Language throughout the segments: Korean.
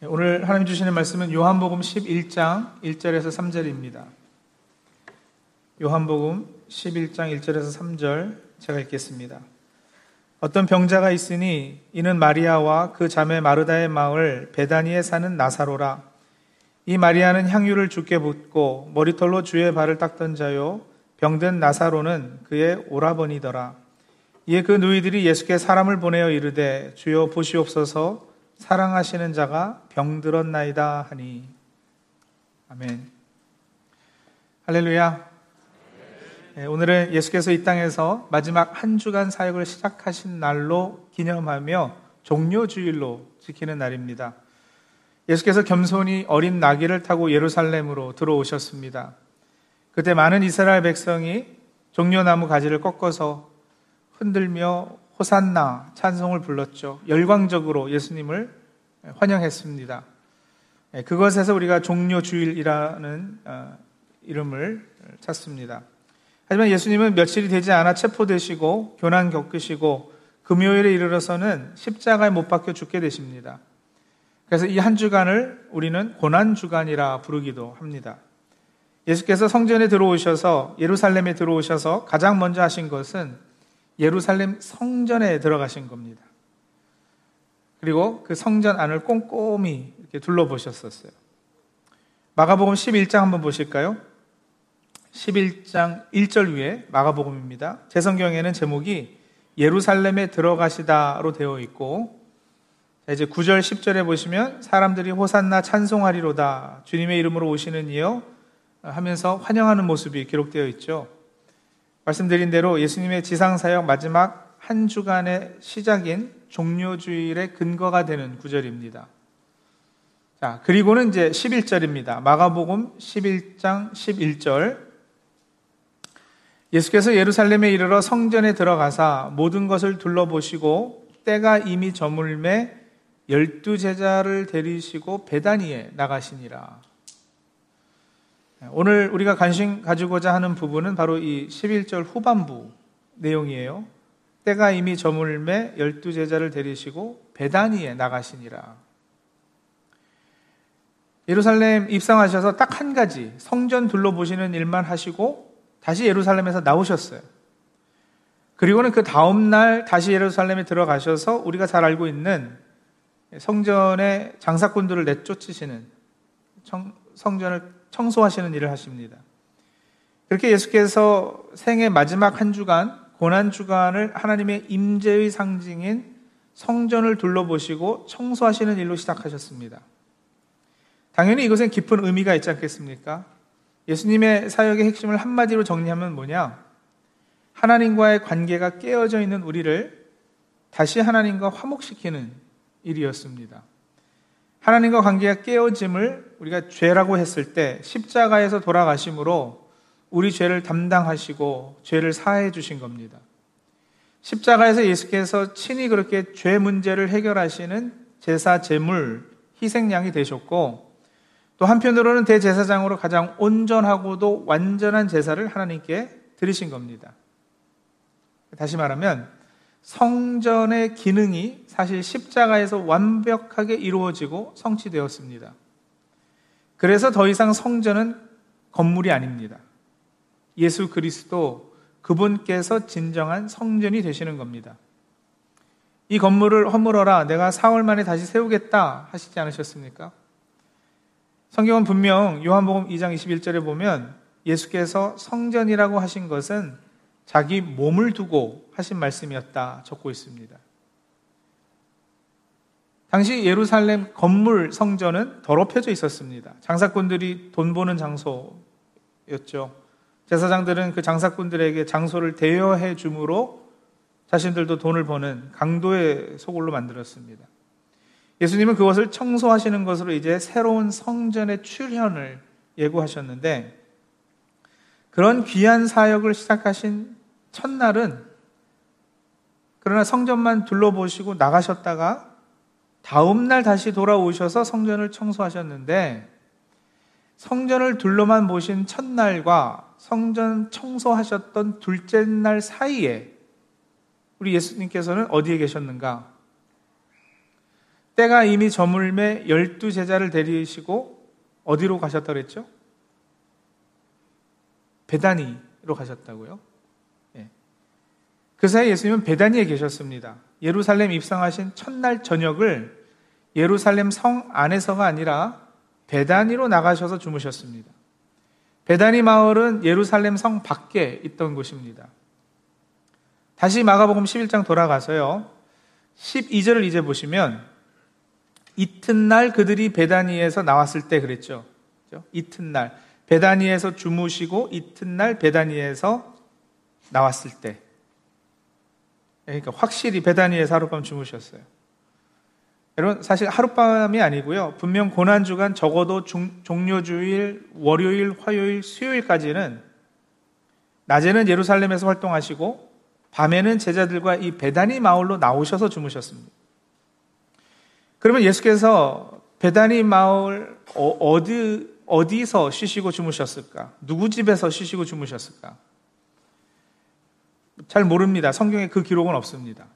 네, 오늘 하나님 주시는 말씀은 요한복음 11장 1절에서 3절입니다. 요한복음 11장 1절에서 3절 제가 읽겠습니다. 어떤 병자가 있으니 이는 마리아와 그 자매 마르다의 마을 베다니에 사는 나사로라. 이 마리아는 향유를 주께 붓고 머리털로 주의 발을 닦던 자요 병든 나사로는 그의 오라버니더라. 이에 그 누이들이 예수께 사람을 보내어 이르되 주여 보시옵소서 사랑하시는 자가 병들었나이다 하니 아멘. 할렐루야. 네, 오늘은 예수께서 이 땅에서 마지막 한 주간 사역을 시작하신 날로 기념하며 종료주일로 지키는 날입니다. 예수께서 겸손히 어린 나귀를 타고 예루살렘으로 들어오셨습니다. 그때 많은 이스라엘 백성이 종려나무 가지를 꺾어서 흔들며 호산나 찬송을 불렀죠. 열광적으로 예수님을 환영했습니다. 예, 그것에서 우리가 종료주일이라는 어, 이름을 찾습니다. 하지만 예수님은 며칠이 되지 않아 체포되시고 교난 겪으시고 금요일에 이르러서는 십자가에 못 박혀 죽게 되십니다. 그래서 이 한 주간을 우리는 고난 주간이라 부르기도 합니다. 예수께서 성전에 들어오셔서 예루살렘에 들어오셔서 가장 먼저 하신 것은 예루살렘 성전에 들어가신 겁니다. 그리고 그 성전 안을 꼼꼼히 이렇게 둘러보셨었어요. 마가복음 11장 한번 보실까요? 11장 1절 위에 마가복음입니다. 제 성경에는 제목이 예루살렘에 들어가시다로 되어 있고 이제 9절 10절에 보시면 사람들이 호산나 찬송하리로다 주님의 이름으로 오시는 이여 하면서 환영하는 모습이 기록되어 있죠. 말씀드린 대로 예수님의 지상사역 마지막 한 주간의 시작인 종료주일의 근거가 되는 구절입니다. 자, 그리고는 이제 11절입니다. 마가복음 11장 11절. 예수께서 예루살렘에 이르러 성전에 들어가사 모든 것을 둘러보시고 때가 이미 저물매 열두 제자를 데리시고 베다니에 나가시니라. 오늘 우리가 관심 가지고자 하는 부분은 바로 이 11절 후반부 내용이에요. 때가 이미 저물매 열두 제자를 데리시고 베다니에 나가시니라. 예루살렘 입성하셔서 딱 한 가지 성전 둘러보시는 일만 하시고 다시 예루살렘에서 나오셨어요. 그리고는 그 다음 날 다시 예루살렘에 들어가셔서 우리가 잘 알고 있는 성전의 장사꾼들을 내쫓으시는 청, 성전을 청소하시는 일을 하십니다. 그렇게 예수께서 생의 마지막 한 주간 고난 주간을 하나님의 임재의 상징인 성전을 둘러보시고 청소하시는 일로 시작하셨습니다. 당연히 이것은 깊은 의미가 있지 않겠습니까? 예수님의 사역의 핵심을 한마디로 정리하면 뭐냐? 하나님과의 관계가 깨어져 있는 우리를 다시 하나님과 화목시키는 일이었습니다. 하나님과 관계가 깨어짐을 우리가 죄라고 했을 때 십자가에서 돌아가심으로 우리 죄를 담당하시고 죄를 사해 주신 겁니다. 십자가에서 예수께서 친히 그렇게 죄 문제를 해결하시는 제사 제물 희생양이 되셨고 또 한편으로는 대제사장으로 가장 온전하고도 완전한 제사를 하나님께 드리신 겁니다. 다시 말하면 성전의 기능이 사실 십자가에서 완벽하게 이루어지고 성취되었습니다. 그래서 더 이상 성전은 건물이 아닙니다. 예수 그리스도 그분께서 진정한 성전이 되시는 겁니다. 이 건물을 허물어라 내가 4월 만에 다시 세우겠다 하시지 않으셨습니까? 성경은 분명 요한복음 2장 21절에 보면 예수께서 성전이라고 하신 것은 자기 몸을 두고 하신 말씀이었다 적고 있습니다. 당시 예루살렘 건물 성전은 더럽혀져 있었습니다. 장사꾼들이 돈 버는 장소였죠. 제사장들은 그 장사꾼들에게 장소를 대여해 주므로 자신들도 돈을 버는 강도의 소굴로 만들었습니다. 예수님은 그것을 청소하시는 것으로 이제 새로운 성전의 출현을 예고하셨는데 그런 귀한 사역을 시작하신 첫날은 그러나 성전만 둘러보시고 나가셨다가 다음 날 다시 돌아오셔서 성전을 청소하셨는데 성전을 둘러만 보신 첫날과 성전 청소하셨던 둘째 날 사이에 우리 예수님께서는 어디에 계셨는가? 때가 이미 저물매 열두 제자를 데리시고 어디로 가셨다 그랬죠? 베다니로 가셨다고요. 예. 그 사이 예수님은 베다니에 계셨습니다. 예루살렘 입성하신 첫날 저녁을 예루살렘 성 안에서가 아니라 베다니로 나가셔서 주무셨습니다. 베다니 마을은 예루살렘 성 밖에 있던 곳입니다. 다시 마가복음 11장 돌아가서요. 12절을 이제 보시면 이튿날 그들이 베다니에서 나왔을 때 그랬죠. 이튿날 베다니에서 주무시고 이튿날 베다니에서 나왔을 때 그러니까 확실히 베다니에서 하룻밤 주무셨어요. 여러분 사실 하룻밤이 아니고요. 분명 고난 주간 적어도 중, 종료 주일, 월요일, 화요일, 수요일까지는 낮에는 예루살렘에서 활동하시고 밤에는 제자들과 이 베다니 마을로 나오셔서 주무셨습니다. 그러면 예수께서 베다니 마을 어, 어디 어디서 쉬시고 주무셨을까? 누구 집에서 쉬시고 주무셨을까? 잘 모릅니다. 성경에 그 기록은 없습니다.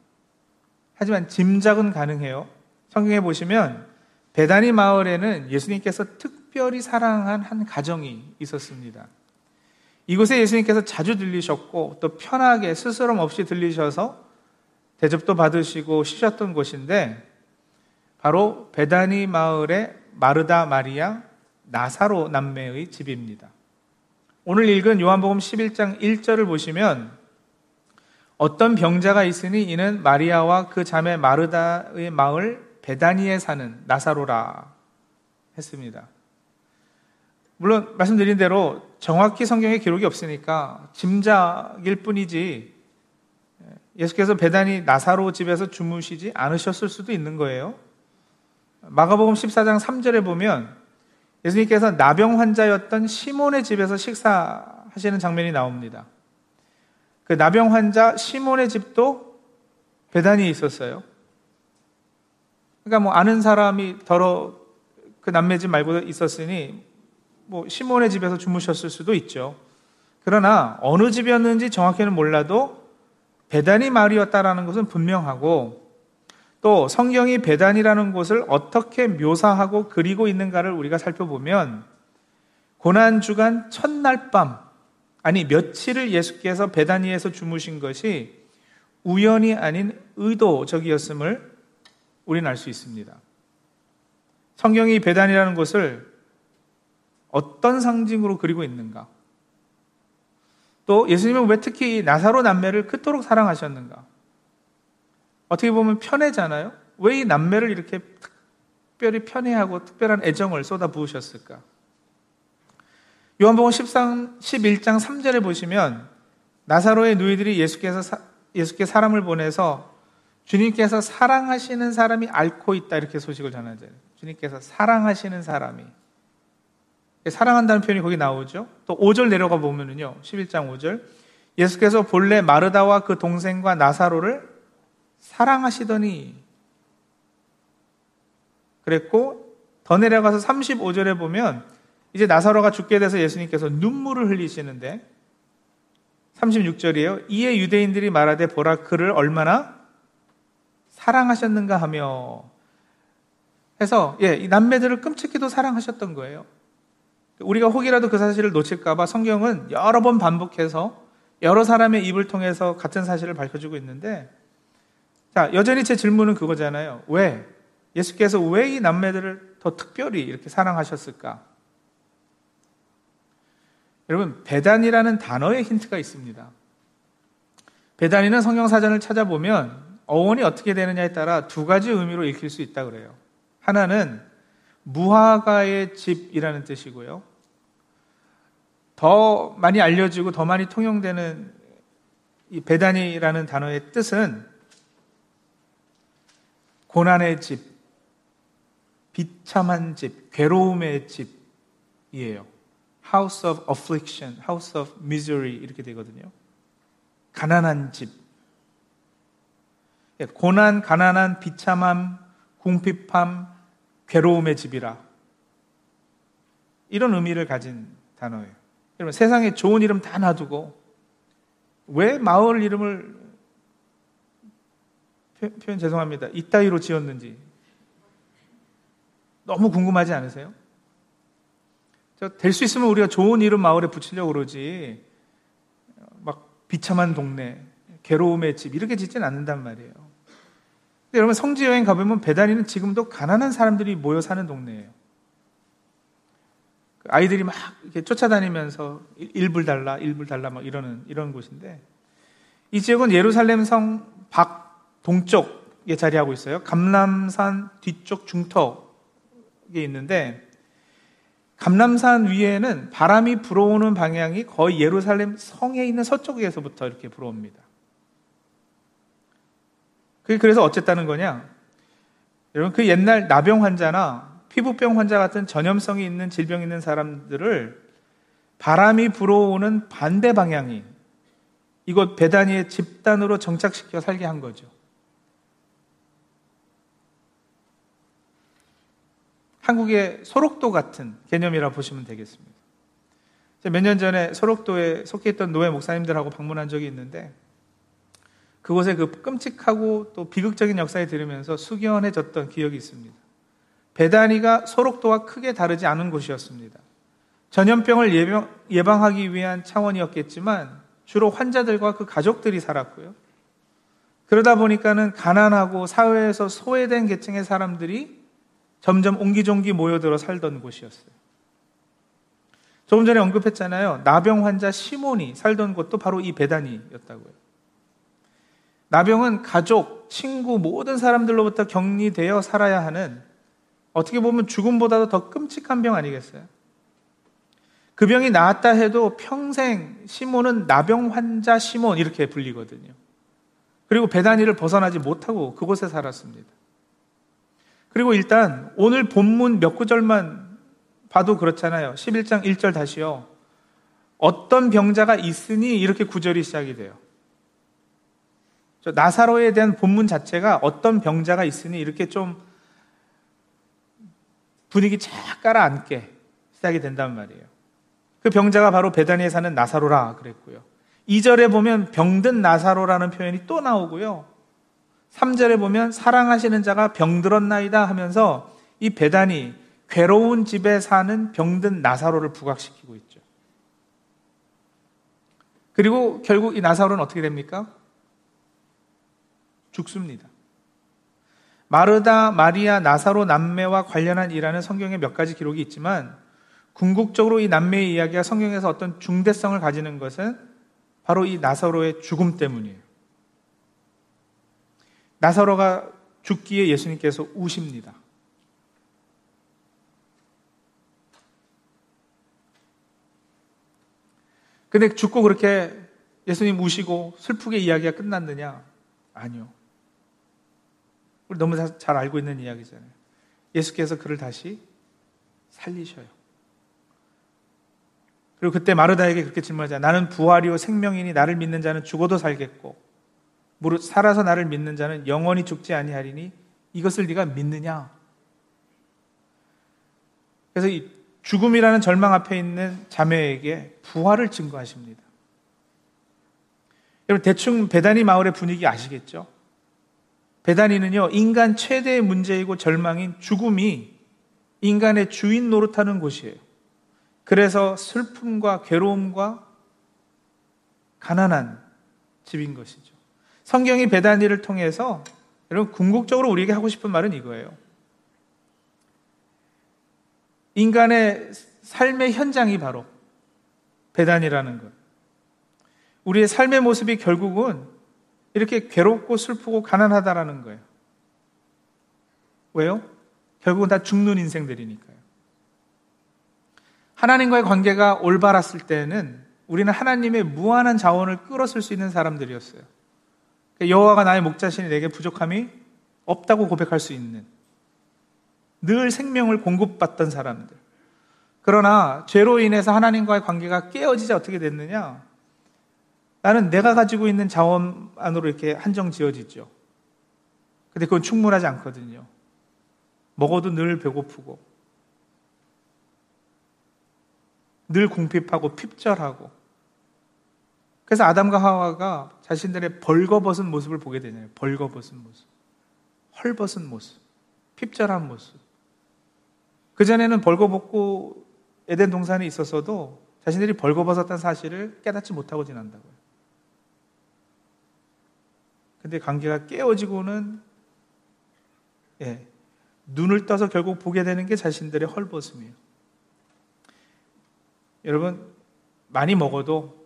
하지만 짐작은 가능해요. 성경에 보시면 베다니 마을에는 예수님께서 특별히 사랑한 한 가정이 있었습니다. 이곳에 예수님께서 자주 들리셨고 또 편하게 스스럼 없이 들리셔서 대접도 받으시고 쉬셨던 곳인데 바로 베다니 마을의 마르다 마리아 나사로 남매의 집입니다. 오늘 읽은 요한복음 11장 1절을 보시면 어떤 병자가 있으니 이는 마리아와 그 자매 마르다의 마을 베다니에 사는 나사로라 했습니다. 물론 말씀드린 대로 정확히 성경에 기록이 없으니까 짐작일 뿐이지 예수께서 베다니 나사로 집에서 주무시지 않으셨을 수도 있는 거예요. 마가복음 14장 3절에 보면 예수님께서 나병 환자였던 시몬의 집에서 식사하시는 장면이 나옵니다. 그 나병 환자 시몬의 집도 배단이 있었어요. 그러니까 뭐 아는 사람이 더러 그 남매 집 말고 있었으니 뭐 시몬의 집에서 주무셨을 수도 있죠. 그러나 어느 집이었는지 정확히는 몰라도 배단이 마을이었다라는 것은 분명하고 또 성경이 배단이라는 곳을 어떻게 묘사하고 그리고 있는가를 우리가 살펴보면 고난 주간 첫날 밤 아니 며칠을 예수께서 배단위에서 주무신 것이 우연이 아닌 의도적이었음을 우리는 알 수 있습니다. 성경이 배단이라는 곳을 어떤 상징으로 그리고 있는가? 또 예수님은 왜 특히 나사로 남매를 그토록 사랑하셨는가? 어떻게 보면 편애잖아요. 왜 이 남매를 이렇게 특별히 편애하고 특별한 애정을 쏟아 부으셨을까? 요한복음 13, 11장 3절에 보시면 나사로의 누이들이 예수께서 사, 예수께 사람을 보내서 주님께서 사랑하시는 사람이 앓고 있다 이렇게 소식을 전하죠. 주님께서 사랑하시는 사람이 사랑한다는 표현이 거기 나오죠. 또 5절 내려가 보면은요. 11장 5절 예수께서 본래 마르다와 그 동생과 나사로를 사랑하시더니 그랬고 더 내려가서 35절에 보면 이제 나사로가 죽게 돼서 예수님께서 눈물을 흘리시는데 36절이에요. 이에 유대인들이 말하되 보라 그를 얼마나 사랑하셨는가 하며 해서 예, 이 남매들을 끔찍히도 사랑하셨던 거예요. 우리가 혹이라도 그 사실을 놓칠까봐 성경은 여러 번 반복해서 여러 사람의 입을 통해서 같은 사실을 밝혀주고 있는데 자, 여전히 제 질문은 그거잖아요. 왜? 예수께서 왜 이 남매들을 더 특별히 이렇게 사랑하셨을까? 여러분, 배단이라는 단어의 힌트가 있습니다. 배단이는 성경사전을 찾아보면 어원이 어떻게 되느냐에 따라 두 가지 의미로 읽힐 수 있다 그래요. 하나는 무화과의 집이라는 뜻이고요. 더 많이 알려지고 더 많이 통용되는 이 배단이라는 단어의 뜻은 고난의 집, 비참한 집, 괴로움의 집이에요. House of affliction, House of misery 이렇게 되거든요. 가난한 집. 예, 고난, 가난한, 비참함, 궁핍함, 괴로움의 집이라. 이런 의미를 가진 단어예요. 여러분, 세상에 좋은 이름 다 놔두고 왜 마을 이름을 표현 죄송합니다. 이따위로 지었는지 너무 궁금하지 않으세요? 될 수 있으면 우리가 좋은 이름 마을에 붙이려고 그러지. 막 비참한 동네, 괴로움의 집 이렇게 짓진 않는단 말이에요. 여러분 성지 여행 가보면 배단위는 지금도 가난한 사람들이 모여 사는 동네예요. 그 아이들이 막 이렇게 쫓아다니면서 일불 달라, 일불 달라 막 이러는 이런 곳인데 이 지역은 예루살렘 성 밖 동쪽에 자리하고 있어요. 감람산 뒤쪽 중턱에 있는데 감람산 위에는 바람이 불어오는 방향이 거의 예루살렘 성에 있는 서쪽에서부터 이렇게 불어옵니다. 그래서 어쨌다는 거냐? 여러분 그 옛날 나병 환자나 피부병 환자 같은 전염성이 있는 질병 있는 사람들을 바람이 불어오는 반대 방향이 이곳 베다니의 집단으로 정착시켜 살게 한 거죠. 한국의 소록도 같은 개념이라 보시면 되겠습니다. 몇 년 전에 소록도에 속해 있던 노예 목사님들하고 방문한 적이 있는데 그곳에 그 끔찍하고 또 비극적인 역사에 들으면서 숙연해졌던 기억이 있습니다. 베다니가 소록도와 크게 다르지 않은 곳이었습니다. 전염병을 예방, 예방 하기 위한 차원이었겠지만 주로 환자들과 그 가족들이 살았고요. 그러다 보니까는 가난하고 사회에서 소외된 계층의 사람들이 점점 옹기종기 모여들어 살던 곳이었어요. 조금 전에 언급했잖아요. 나병 환자 시몬이 살던 곳도 바로 이 베다니였다고요. 나병은 가족, 친구, 모든 사람들로부터 격리되어 살아야 하는 어떻게 보면 죽음보다도 더 끔찍한 병 아니겠어요? 그 병이 나았다 해도 평생 시몬은 나병 환자 시몬 이렇게 불리거든요. 그리고 배단위를 벗어나지 못하고 그곳에 살았습니다. 그리고 일단 오늘 본문 몇 구절만 봐도 그렇잖아요. 11장 1절 다시요. 어떤 병자가 있으니 이렇게 구절이 시작이 돼요. 나사로에 대한 본문 자체가 어떤 병자가 있으니 이렇게 좀 분위기 착 깔아앉게 시작이 된단 말이에요. 그 병자가 바로 베다니에 사는 나사로라 그랬고요. 2절에 보면 병든 나사로라는 표현이 또 나오고요. 3절에 보면 사랑하시는 자가 병들었나이다 하면서 이 베다니 괴로운 집에 사는 병든 나사로를 부각시키고 있죠. 그리고 결국 이 나사로는 어떻게 됩니까? 죽습니다. 마르다, 마리아, 나사로 남매와 관련한 일하는 성경에 몇 가지 기록이 있지만 궁극적으로 이 남매의 이야기가 성경에서 어떤 중대성을 가지는 것은 바로 이 나사로의 죽음 때문이에요. 나사로가 죽기에 예수님께서 우십니다. 근데 죽고 그렇게 예수님 우시고 슬프게 이야기가 끝났느냐? 아니요. 우리 너무 잘 알고 있는 이야기잖아요. 예수께서 그를 다시 살리셔요. 그리고 그때 마르다에게 그렇게 질문하자. 나는 부활이요 생명이니 나를 믿는 자는 죽어도 살겠고 무릇 살아서 나를 믿는 자는 영원히 죽지 아니하리니 이것을 네가 믿느냐? 그래서 이 죽음이라는 절망 앞에 있는 자매에게 부활을 증거하십니다. 여러분 대충 배단이 마을의 분위기 아시겠죠? 베다니는요, 인간 최대의 문제이고 절망인 죽음이 인간의 주인 노릇하는 곳이에요. 그래서 슬픔과 괴로움과 가난한 집인 것이죠. 성경이 베다니를 통해서 여러분 궁극적으로 우리에게 하고 싶은 말은 이거예요. 인간의 삶의 현장이 바로 베단이라는 것. 우리의 삶의 모습이 결국은 이렇게 괴롭고 슬프고 가난하다라는 거예요. 왜요? 결국은 다 죽는 인생들이니까요. 하나님과의 관계가 올바랐을 때는 우리는 하나님의 무한한 자원을 끌어쓸 수 있는 사람들이었어요. 그러니까 여호와가 나의 목자신이 내게 부족함이 없다고 고백할 수 있는 늘 생명을 공급받던 사람들. 그러나 죄로 인해서 하나님과의 관계가 깨어지자 어떻게 됐느냐? 나는 내가 가지고 있는 자원 안으로 이렇게 한정 지어지죠. 근데 그건 충분하지 않거든요. 먹어도 늘 배고프고, 늘 궁핍하고 핍절하고. 그래서 아담과 하와가 자신들의 벌거벗은 모습을 보게 되네요. 벌거벗은 모습. 헐벗은 모습. 핍절한 모습. 그 전에는 벌거벗고 에덴 동산에 있었어도 자신들이 벌거벗었다는 사실을 깨닫지 못하고 지난다고요. 근데 관계가 깨어지고는 예, 눈을 떠서 결국 보게 되는 게 자신들의 헐벗음이에요. 여러분 많이 먹어도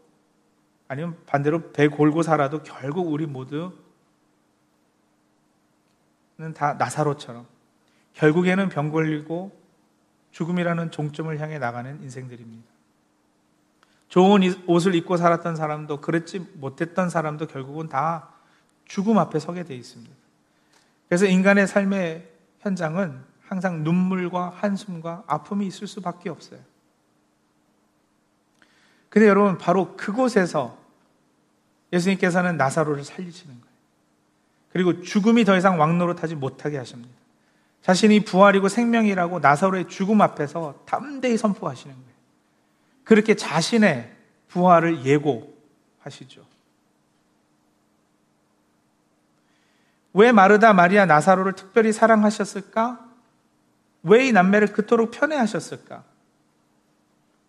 아니면 반대로 배 골고 살아도 결국 우리 모두는 다 나사로처럼 결국에는 병 걸리고 죽음이라는 종점을 향해 나가는 인생들입니다. 좋은 옷을 입고 살았던 사람도 그렇지 못했던 사람도 결국은 다 죽음 앞에 서게 돼 있습니다. 그래서 인간의 삶의 현장은 항상 눈물과 한숨과 아픔이 있을 수밖에 없어요. 근데 여러분 바로 그곳에서 예수님께서는 나사로를 살리시는 거예요. 그리고 죽음이 더 이상 왕노릇하지 못하게 하십니다. 자신이 부활이고 생명이라고 나사로의 죽음 앞에서 담대히 선포하시는 거예요. 그렇게 자신의 부활을 예고하시죠. 왜 마르다 마리아 나사로를 특별히 사랑하셨을까? 왜 이 남매를 그토록 편애하셨을까?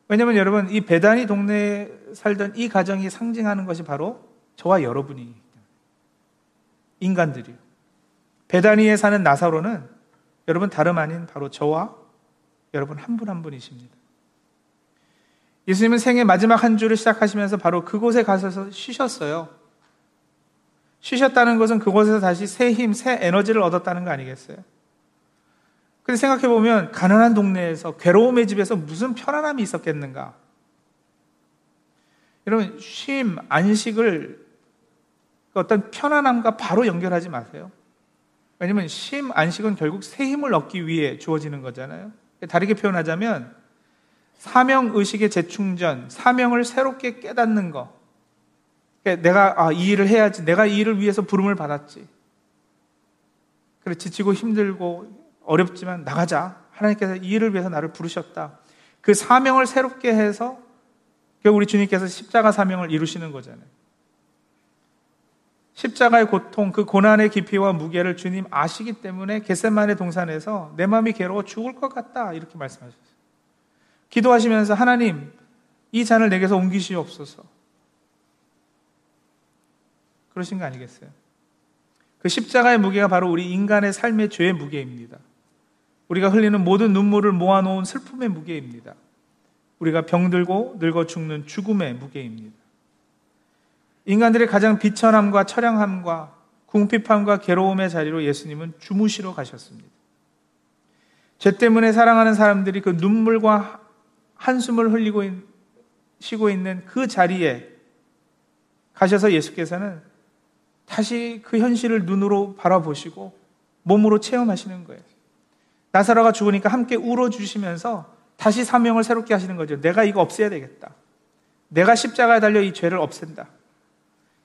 왜냐하면 여러분 이 베다니 동네에 살던 이 가정이 상징하는 것이 바로 저와 여러분이 인간들이요. 베다니에 사는 나사로는 여러분 다름 아닌 바로 저와 여러분 한분한 분이십니다. 예수님은 생애 마지막 한 주를 시작하시면서 바로 그곳에 가셔서 쉬셨어요. 쉬셨다는 것은 그곳에서 다시 새 힘, 새 에너지를 얻었다는 거 아니겠어요? 근데 생각해보면 가난한 동네에서 괴로움의 집에서 무슨 편안함이 있었겠는가? 여러분, 쉼, 안식을 어떤 편안함과 바로 연결하지 마세요. 왜냐면 쉼, 안식은 결국 새 힘을 얻기 위해 주어지는 거잖아요. 다르게 표현하자면 사명 의식의 재충전, 사명을 새롭게 깨닫는 거. 그러니까 내가 아, 이 일을 해야지. 내가 이 일을 위해서 부름을 받았지. 그래 지치고 힘들고 어렵지만 나가자. 하나님께서 이 일을 위해서 나를 부르셨다. 그 사명을 새롭게 해서 우리 주님께서 십자가 사명을 이루시는 거잖아요. 십자가의 고통, 그 고난의 깊이와 무게를 주님 아시기 때문에 겟셋만의 동산에서 내 마음이 괴로워 죽을 것 같다 이렇게 말씀하셨어요. 기도하시면서 하나님 이 잔을 내게서 옮기시옵소서. 그러신 거 아니겠어요? 그 십자가의 무게가 바로 우리 인간의 삶의 죄의 무게입니다. 우리가 흘리는 모든 눈물을 모아놓은 슬픔의 무게입니다. 우리가 병들고 늙어 죽는 죽음의 무게입니다. 인간들의 가장 비천함과 처량함과 궁핍함과 괴로움의 자리로 예수님은 주무시러 가셨습니다. 죄 때문에 사랑하는 사람들이 그 눈물과 한숨을 흘리고 쉬고 있는 그 자리에 가셔서 예수께서는 다시 그 현실을 눈으로 바라보시고 몸으로 체험하시는 거예요. 나사로가 죽으니까 함께 울어주시면서 다시 사명을 새롭게 하시는 거죠. 내가 이거 없애야 되겠다. 내가 십자가에 달려 이 죄를 없앤다.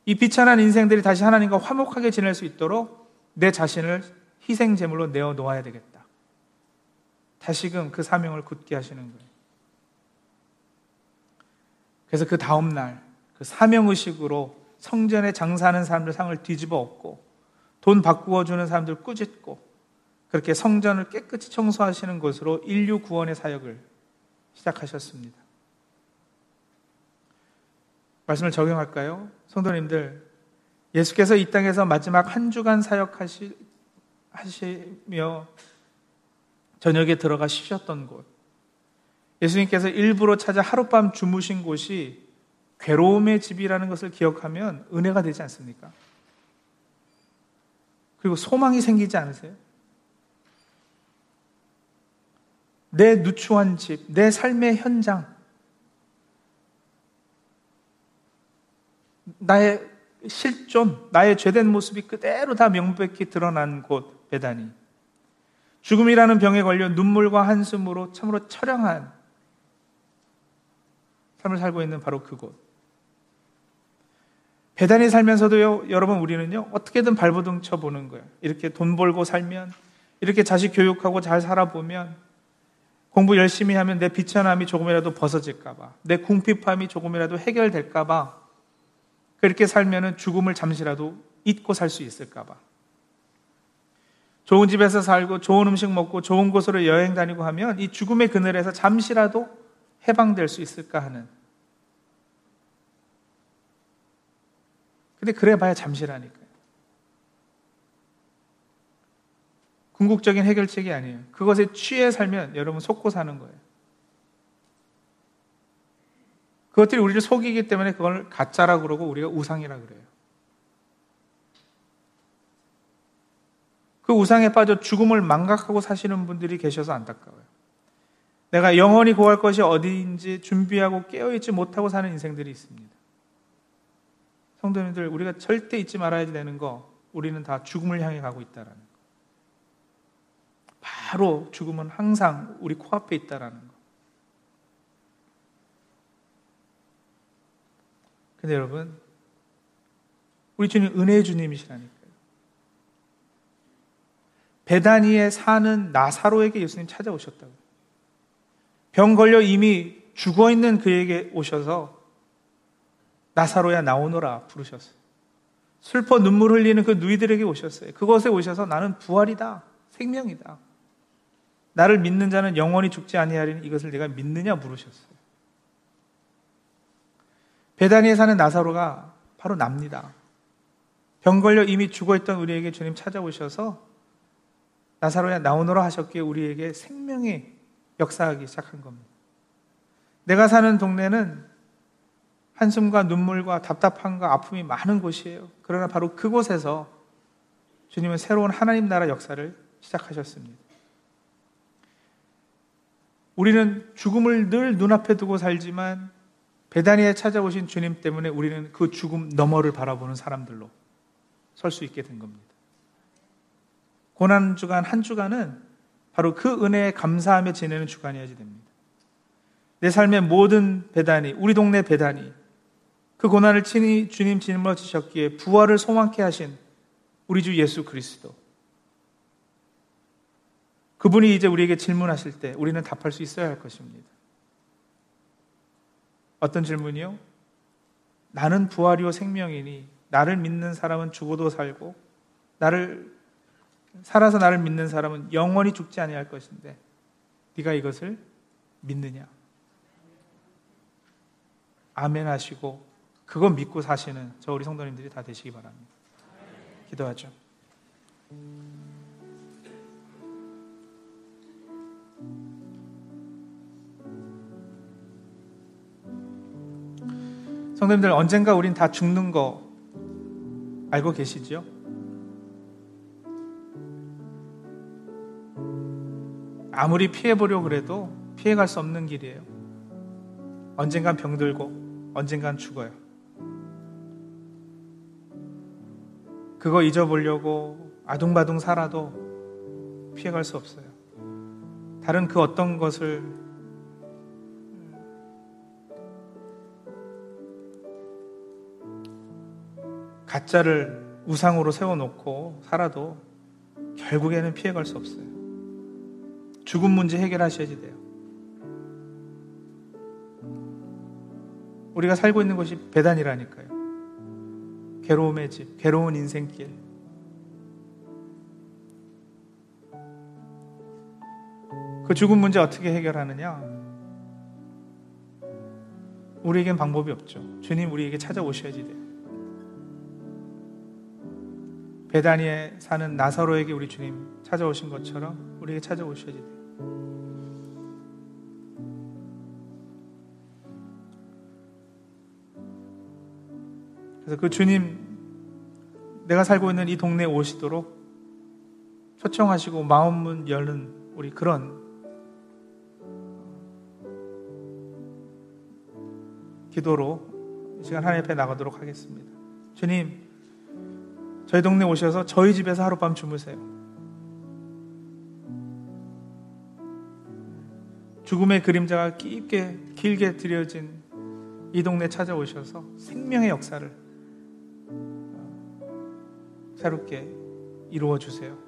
이 비천한 인생들이 다시 하나님과 화목하게 지낼 수 있도록 내 자신을 희생 제물로 내어 놓아야 되겠다. 다시금 그 사명을 굳게 하시는 거예요. 그래서 그 다음 날 그 사명 의식으로 성전에 장사하는 사람들 상을 뒤집어 엎고 돈 바꾸어 주는 사람들 꾸짖고 그렇게 성전을 깨끗이 청소하시는 것으로 인류 구원의 사역을 시작하셨습니다. 말씀을 적용할까요? 성도님들, 예수께서 이 땅에서 마지막 한 주간 사역하시며 저녁에 들어가 쉬셨던 곳, 예수님께서 일부러 찾아 하룻밤 주무신 곳이 괴로움의 집이라는 것을 기억하면 은혜가 되지 않습니까? 그리고 소망이 생기지 않으세요? 내 누추한 집, 내 삶의 현장, 나의 실존, 나의 죄된 모습이 그대로 다 명백히 드러난 곳 베다니. 죽음이라는 병에 걸려 눈물과 한숨으로 참으로 처량한 삶을 살고 있는 바로 그곳. 배단이 살면서도요, 여러분 우리는요, 어떻게든 발버둥 쳐보는 거예요. 이렇게 돈 벌고 살면, 이렇게 자식 교육하고 잘 살아보면, 공부 열심히 하면 내 비천함이 조금이라도 벗어질까봐, 내 궁핍함이 조금이라도 해결될까봐, 그렇게 살면은 죽음을 잠시라도 잊고 살 수 있을까봐. 좋은 집에서 살고 좋은 음식 먹고 좋은 곳으로 여행 다니고 하면 이 죽음의 그늘에서 잠시라도 해방될 수 있을까 하는. 근데 그래 봐야 잠시라니까요. 궁극적인 해결책이 아니에요. 그것에 취해 살면 여러분 속고 사는 거예요. 그것들이 우리를 속이기 때문에 그걸 가짜라 그러고 우리가 우상이라 그래요. 그 우상에 빠져 죽음을 망각하고 사시는 분들이 계셔서 안타까워요. 내가 영원히 구할 것이 어디인지 준비하고 깨어있지 못하고 사는 인생들이 있습니다. 성도님들, 우리가 절대 잊지 말아야 되는 거, 우리는 다 죽음을 향해 가고 있다라는 거. 바로 죽음은 항상 우리 코앞에 있다라는 거. 근데 여러분, 우리 주님 은혜의 주님이시라니까요. 베다니에 사는 나사로에게 예수님 찾아오셨다고. 병 걸려 이미 죽어 있는 그에게 오셔서 나사로야 나오너라 부르셨어요. 슬퍼 눈물 흘리는 그 누이들에게 오셨어요. 그곳에 오셔서 나는 부활이다. 생명이다. 나를 믿는 자는 영원히 죽지 아니하리니 이것을 내가 믿느냐 물으셨어요. 베다니에 사는 나사로가 바로 납니다. 병 걸려 이미 죽어 있던 우리에게 주님 찾아오셔서 나사로야 나오너라 하셨기에 우리에게 생명의 역사하기 시작한 겁니다. 내가 사는 동네는 한숨과 눈물과 답답함과 아픔이 많은 곳이에요. 그러나 바로 그곳에서 주님은 새로운 하나님 나라 역사를 시작하셨습니다. 우리는 죽음을 늘 눈앞에 두고 살지만 베다니에 찾아오신 주님 때문에 우리는 그 죽음 너머를 바라보는 사람들로 설 수 있게 된 겁니다. 고난 주간 한 주간은 바로 그 은혜에 감사하며 지내는 주간이어야 됩니다. 내 삶의 모든 배단이, 우리 동네 배단이, 그 고난을 친히 주님 짊어지셨기에 부활을 소망케 하신 우리 주 예수 그리스도. 그분이 이제 우리에게 질문하실 때 우리는 답할 수 있어야 할 것입니다. 어떤 질문이요? 나는 부활이요 생명이니 나를 믿는 사람은 죽어도 살고 나를 살아서 나를 믿는 사람은 영원히 죽지 아니할 것인데 네가 이것을 믿느냐? 아멘 하시고 그거 믿고 사시는 저 우리 성도님들이 다 되시기 바랍니다. 기도하죠. 성도님들 언젠가 우린 다 죽는 거 알고 계시죠? 아무리 피해보려고 그래도 피해갈 수 없는 길이에요. 언젠간 병들고, 언젠간 죽어요. 그거 잊어보려고 아둥바둥 살아도 피해갈 수 없어요. 다른 그 어떤 것을 가짜를 우상으로 세워놓고 살아도 결국에는 피해갈 수 없어요. 죽음 문제 해결하셔야지 돼요. 우리가 살고 있는 곳이 배단이라니까요. 괴로움의 집, 괴로운 인생길. 그 죽음 문제 어떻게 해결하느냐? 우리에겐 방법이 없죠. 주님 우리에게 찾아오셔야지 돼요. 베다니에 사는 나사로에게 우리 주님 찾아오신 것처럼 우리에게 찾아오셔야지 돼요. 그래서 그 주님, 내가 살고 있는 이 동네에 오시도록 초청하시고 마음 문 열는 우리 그런 기도로 이 시간 하나님 앞에 나가도록 하겠습니다. 주님, 저희 동네 오셔서 저희 집에서 하룻밤 주무세요. 죽음의 그림자가 깊게 길게 들여진 이 동네 찾아오셔서 생명의 역사를 새롭게 이루어 주세요.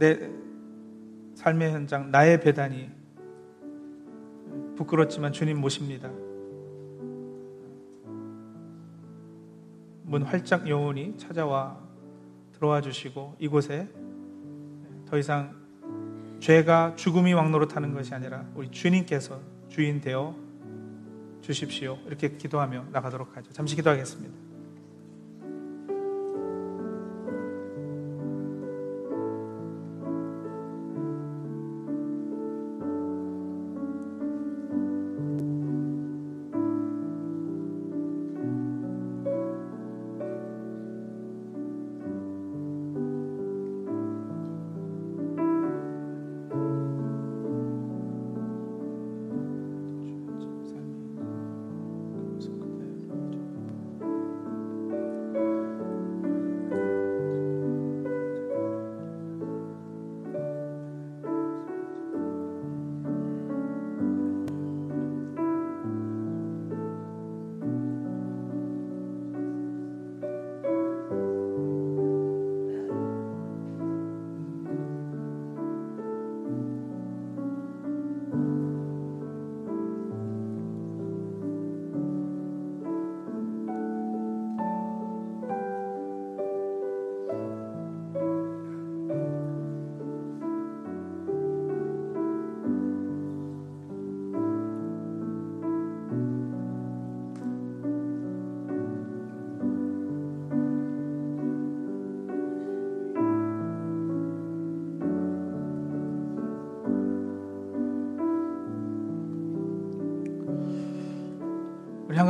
내 삶의 현장, 나의 배단이 부끄럽지만 주님 모십니다. 문 활짝 영원히 찾아와 들어와 주시고 이곳에 더 이상 죄가 죽음이 왕노릇하는 것이 아니라 우리 주님께서 주인 되어 주십시오. 이렇게 기도하며 나가도록 하죠. 잠시 기도하겠습니다.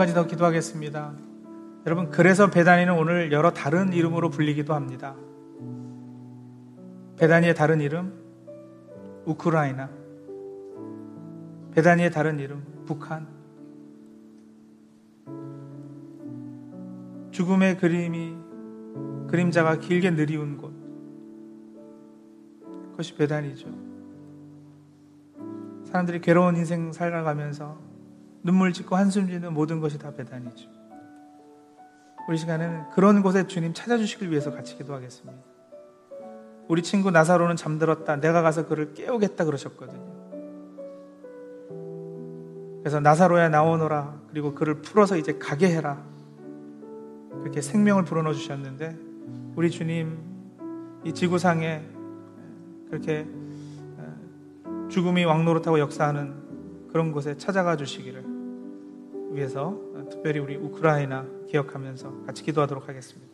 가지 더 기도하겠습니다. 여러분, 그래서 베다니는 오늘 여러 다른 이름으로 불리기도 합니다. 베다니의 다른 이름, 우크라이나. 베다니의 다른 이름, 북한. 죽음의 그림이, 그림자가 길게 느리운 곳. 그것이 베다니죠. 사람들이 괴로운 인생 살아가면서 눈물 짓고 한숨 짓는 모든 것이 다 배단이죠. 우리 시간에는 그런 곳에 주님 찾아주시길 위해서 같이 기도하겠습니다. 우리 친구 나사로는 잠들었다. 내가 가서 그를 깨우겠다 그러셨거든요. 그래서 나사로야 나오너라. 그리고 그를 풀어서 이제 가게 해라. 그렇게 생명을 불어넣어 주셨는데 우리 주님 이 지구상에 그렇게 죽음이 왕노릇하고 역사하는 그런 곳에 찾아가 주시기를 위해서 특별히 우리 우크라이나 기억하면서 같이 기도하도록 하겠습니다.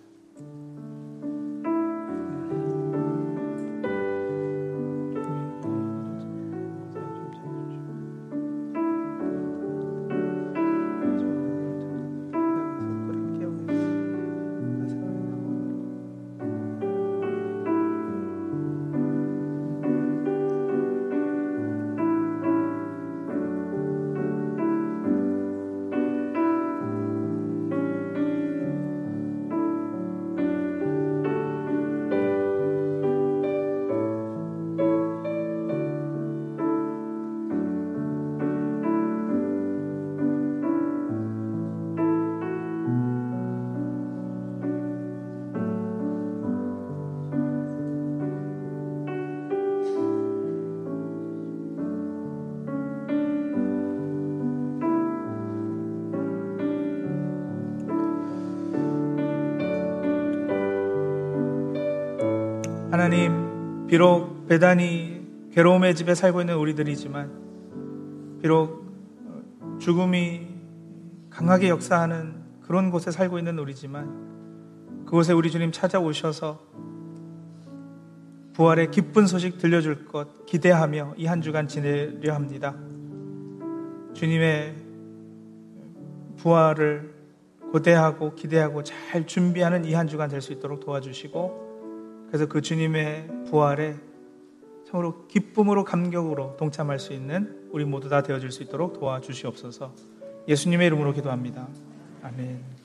하나님, 비록 배단이 괴로움의 집에 살고 있는 우리들이지만, 비록 죽음이 강하게 역사하는 그런 곳에 살고 있는 우리지만, 그곳에 우리 주님 찾아오셔서 부활의 기쁜 소식 들려줄 것 기대하며 이 한 주간 지내려 합니다. 주님의 부활을 고대하고 기대하고 잘 준비하는 이 한 주간 될 수 있도록 도와주시고, 그래서 그 주님의 부활에 참으로 기쁨으로 감격으로 동참할 수 있는 우리 모두 다 되어줄 수 있도록 도와주시옵소서. 예수님의 이름으로 기도합니다. 아멘.